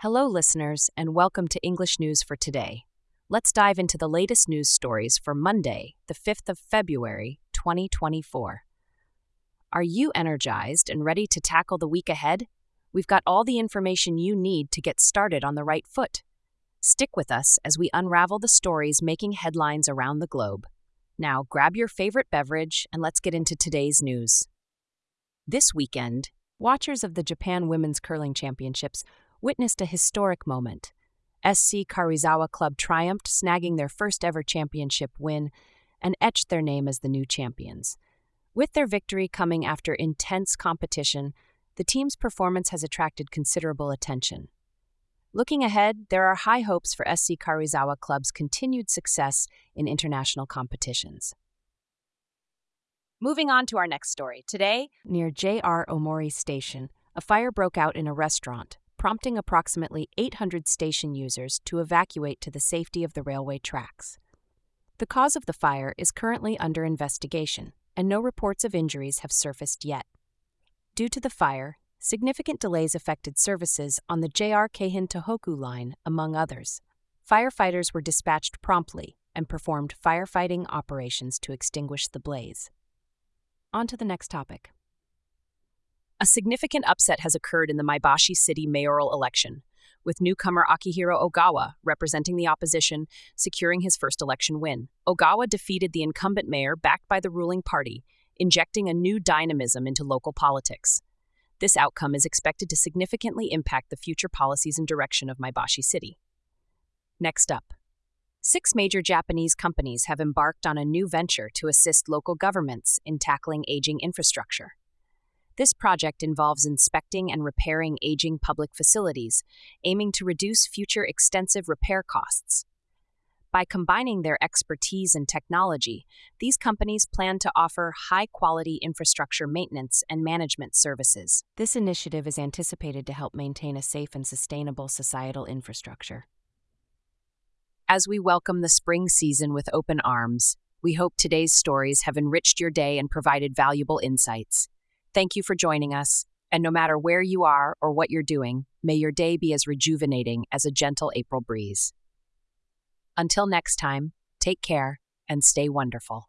Hello, listeners, and welcome to English News for Today. Let's dive into the latest news stories for Monday, the 5th of February, 2024. Are you energized and ready to tackle the week ahead? We've got all the information you need to get started on the right foot. Stick with us as we unravel the stories making headlines around the globe. Now, grab your favorite beverage and let's get into today's news. This weekend, watchers of the Japan Women's Curling Championships witnessed a historic moment. SC Karuizawa Club triumphed, snagging their first ever championship win and etched their name as the new champions. With their victory coming after intense competition, the team's performance has attracted considerable attention. Looking ahead, there are high hopes for SC Karuizawa Club's continued success in international competitions. Moving on to our next story. Today, near J.R. Omori Station, a fire broke out in a restaurant, prompting approximately 800 station users to evacuate to the safety of the railway tracks. The cause of the fire is currently under investigation, and no reports of injuries have surfaced yet. Due to the fire, significant delays affected services on the JR Keihin Tohoku line, among others. Firefighters were dispatched promptly and performed firefighting operations to extinguish the blaze. On to the next topic. A significant upset has occurred in the Maebashi City mayoral election, with newcomer Akihiro Ogawa representing the opposition securing his first election win. Ogawa defeated the incumbent mayor backed by the ruling party, injecting a new dynamism into local politics. This outcome is expected to significantly impact the future policies and direction of Maebashi City. Next up, six major Japanese companies have embarked on a new venture to assist local governments in tackling aging infrastructure. This project involves inspecting and repairing aging public facilities, aiming to reduce future extensive repair costs. By combining their expertise and technology, these companies plan to offer high quality infrastructure maintenance and management services. This initiative is anticipated to help maintain a safe and sustainable societal infrastructure. As we welcome the spring season with open arms, we hope today's stories have enriched your day and provided valuable insights. Thank you for joining us. And no matter where you are or what you're doing, may your day be as rejuvenating as a gentle April breeze. Until next time, take care and stay wonderful.